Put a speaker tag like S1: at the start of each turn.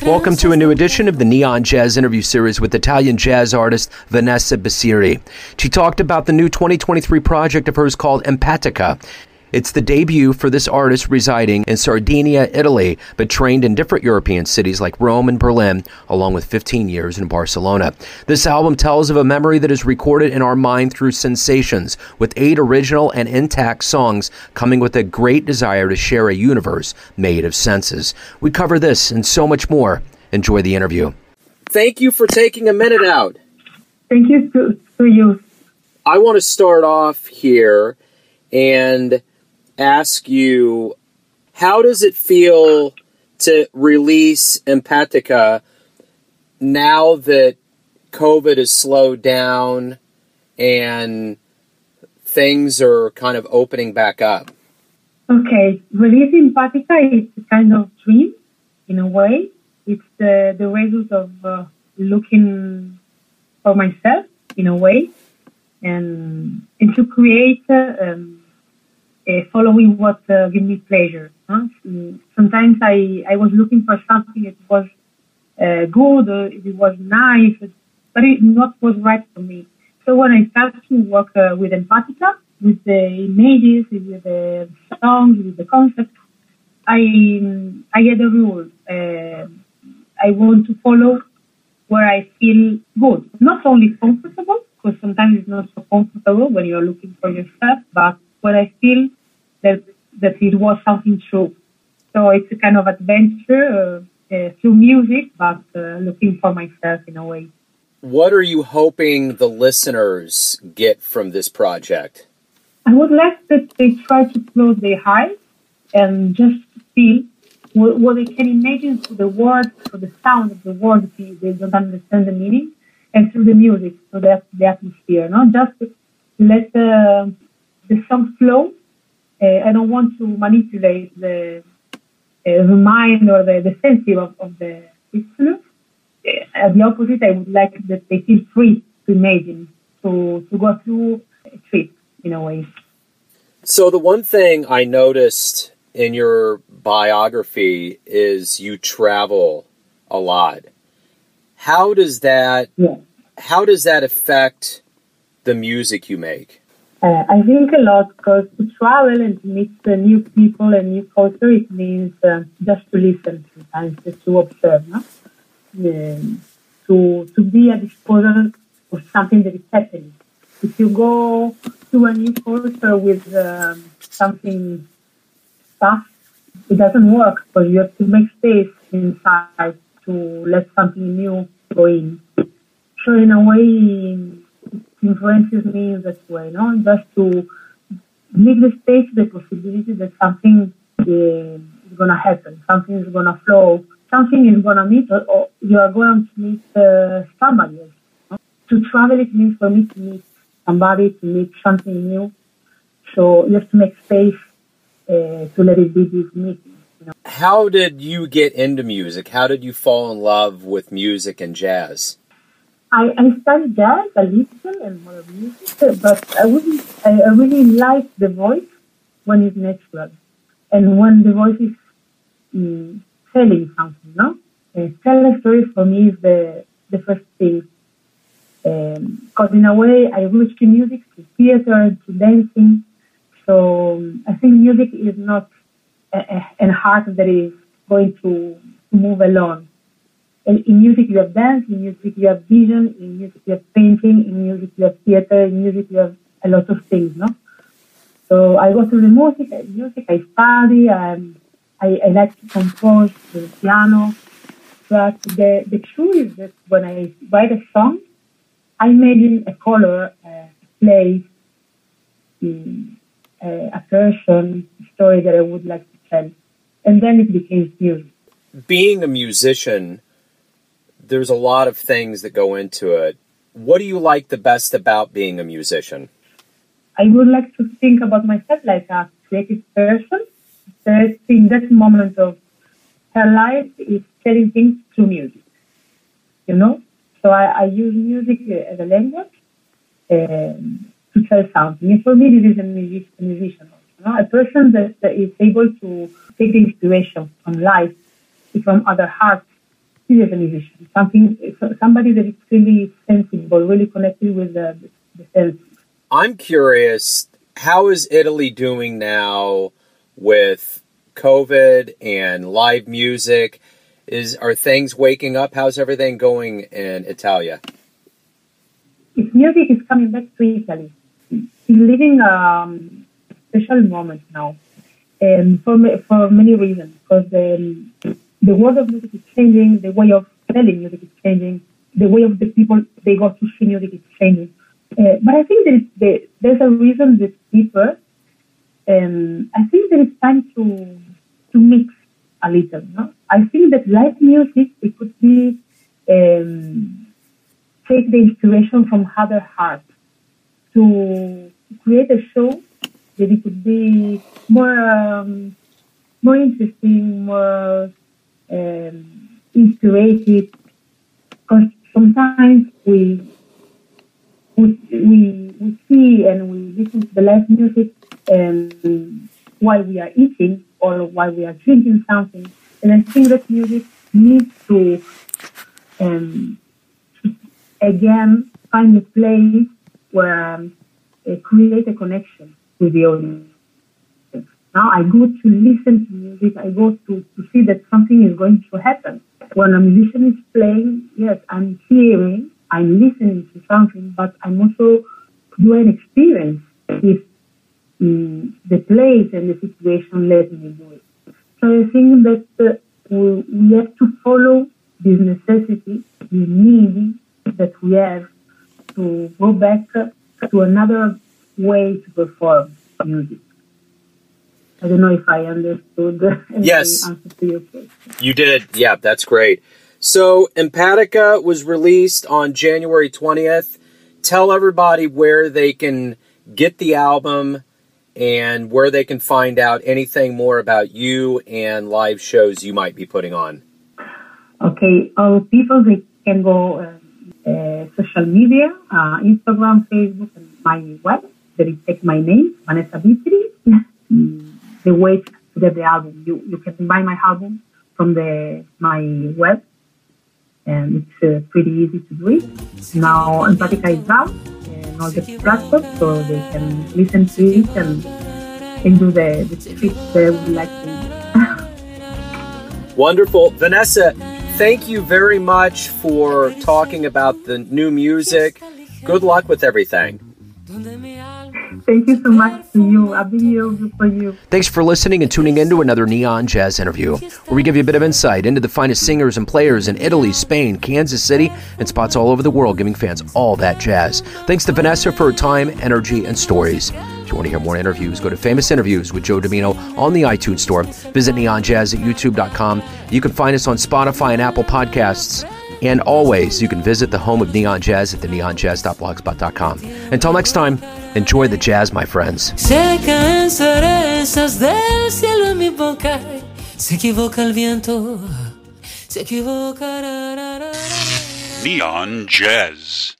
S1: Welcome to a new edition of the Neon Jazz interview series with Italian jazz artist Vanessa Bissiri. She talked about the new 2023 project of hers called Empatica. It's the debut for this artist residing in Sardinia, Italy, but trained in different European cities like Rome and Berlin, along with 15 years in Barcelona. This album tells of a memory that is recorded in our mind through sensations, with eight original and intact songs coming with a great desire to share a universe made of senses. We cover this and so much more. Enjoy the interview. Thank you for taking a minute out.
S2: Thank you to, to you.
S1: I want to start off here and ask you how does it feel to release Empatica now that COVID has slowed down and things are kind of opening back up?
S2: Okay, releasing Empatica is a kind of dream in a way. It's the, the result of uh, looking for myself in a way and, and to create uh, um, uh, following what uh, gives me pleasure. Huh? Sometimes I, I was looking for something that was uh, good, or it was nice, but it not was right for me. So when I started to work uh, with Empatica, with the images, with the songs, with the concept, I I get a rule. Uh, I want to follow where I feel good, not only comfortable, because sometimes it's not so comfortable when you're looking for yourself, but when I feel that that it was something true. So it's a kind of adventure uh, uh, through music, but uh, looking for myself in a way.
S1: What are you hoping the listeners get from this project?
S2: I would like that they try to close their eyes and just feel what, what they can imagine through the words, through the sound of the words, if they don't understand the meaning, and through the music, through the, the atmosphere. Not just let uh, the song flow uh, I don't want to manipulate the, uh, the mind or the, the sensitive of, of the listener. Uh, at the opposite, I would like that they feel free to imagine, to, to go through a trip in a way.
S1: So, the one thing I noticed in your biography is you travel a lot. How does that
S2: yeah.
S1: how does that affect the music you make?
S2: Uh, I think a lot because to travel and to meet uh, new people and new culture, it means uh, just to listen sometimes, just to observe, no? Um, to to be at disposal of something that is happening. If you go to a new culture with um, something fast, it doesn't work because you have to make space inside to let something new go in. So in a way, influences me in that way, no? Just to make the space the possibility that something uh, is going to happen, something is going to flow, something is going to meet, or, or, you are going to meet uh, somebody else. No? To travel, it means for me to meet somebody, to meet something new. So you have to make space uh, to let it be this meeting. You know?
S1: How did you get into music? How did you fall in love with music and jazz?
S2: I, I studied jazz a little and more music, but I wouldn't. I, I really like the voice when it's natural, and when the voice is mm, telling something. No, uh, tell a story for me is the the first thing. Because um, in a way, I reach to music, to theater, to dancing. So um, I think music is not a, a, a heart that is going to move alone in, in music you have dance, in music you have vision, in music you have painting, in music you have theater, in music you have a lot of things, no? So I go through the music, music I study, um, I, I like to compose the piano, but the, the truth is that when I write a song, I imagine a color, uh, a place, um, a person, a story that I would like to tell. And then it becomes music.
S1: Being a musician, there's a lot of things that go into it. What do you like the best about being a musician?
S2: I would like to think about myself like a creative person that in that moment of her life is telling things through music. You know? So I, I use music as a language um, to tell something. And for me, this is a, music, a musician also. know? a person that, that is able to take the inspiration from life, from other hearts, a musician. Something, somebody that is really sensible, really connected with the, the senses.
S1: I'm curious, how is Italy doing now with COVID and live music? Is are things waking up? How's everything going in Italia?
S2: If music is coming back to Italy, it's living um, a special moment now, um, for for many reasons. Because the the world of music is changing, the way of selling music is changing, the way of the people they go to see music is changing. Uh, but I think there is the, there's a reason that's deeper. Um, I think there is time to to mix a little. No? I think that live music it could be um, take the inspiration from other hearts to create a show that it could be more um, more interesting, more um, inspirative. Because sometimes we we, we, we see and we listen to the live music um, while we are eating or while we are drinking something. And I think that music needs to, um, again, find a place where um, create a connection with the audience. Now I go to listen to music. I go to, to see that something is going to happen. When a musician is playing, yes, I'm hearing I'm listening to something, but I'm also doing experience if um, the place and the situation let me do it. So I think that uh, we, we have to follow this necessity, the need that we have to go back to another way to perform music. I don't know if I understood.
S1: Yes, you did. Yeah, that's great. So, Empatica was released on January 20th. Tell everybody where they can get the album and where they can find out anything more about you and live shows you might be putting on.
S2: Okay, uh, people they can go uh, uh, social media, uh, Instagram, Facebook, and my web. Is take my name, Vanessa Bissiri. the way to get the album, you you can buy my album from the my web and it's uh, pretty easy to do it. Now Empatica is out and all the platforms, so they can listen to it and, and do the, the tricks they would like to
S1: Wonderful. Vanessa, thank you very much for talking about the new music. Good luck with everything.
S2: Thank you so much to you. I'll be here for you.
S1: Thanks for listening and tuning in to another Neon Jazz interview, where we give you a bit of insight into the finest singers and players in Italy, Spain, Kansas City, and spots all over the world, giving fans all that jazz. Thanks to Vanessa for her time, energy, and stories. If you want to hear more interviews, go to Famous Interviews with Joe Dimino on the iTunes Store. Visit neonjazz at youtube.com. You can find us on Spotify and Apple Podcasts. And always, you can visit the home of Neon Jazz at the neonjazz.blogspot.com. Until next time, enjoy the jazz, my friends. Se del cielo en mi boca, se equivoca el viento, se equivoca.
S3: Neon Jazz.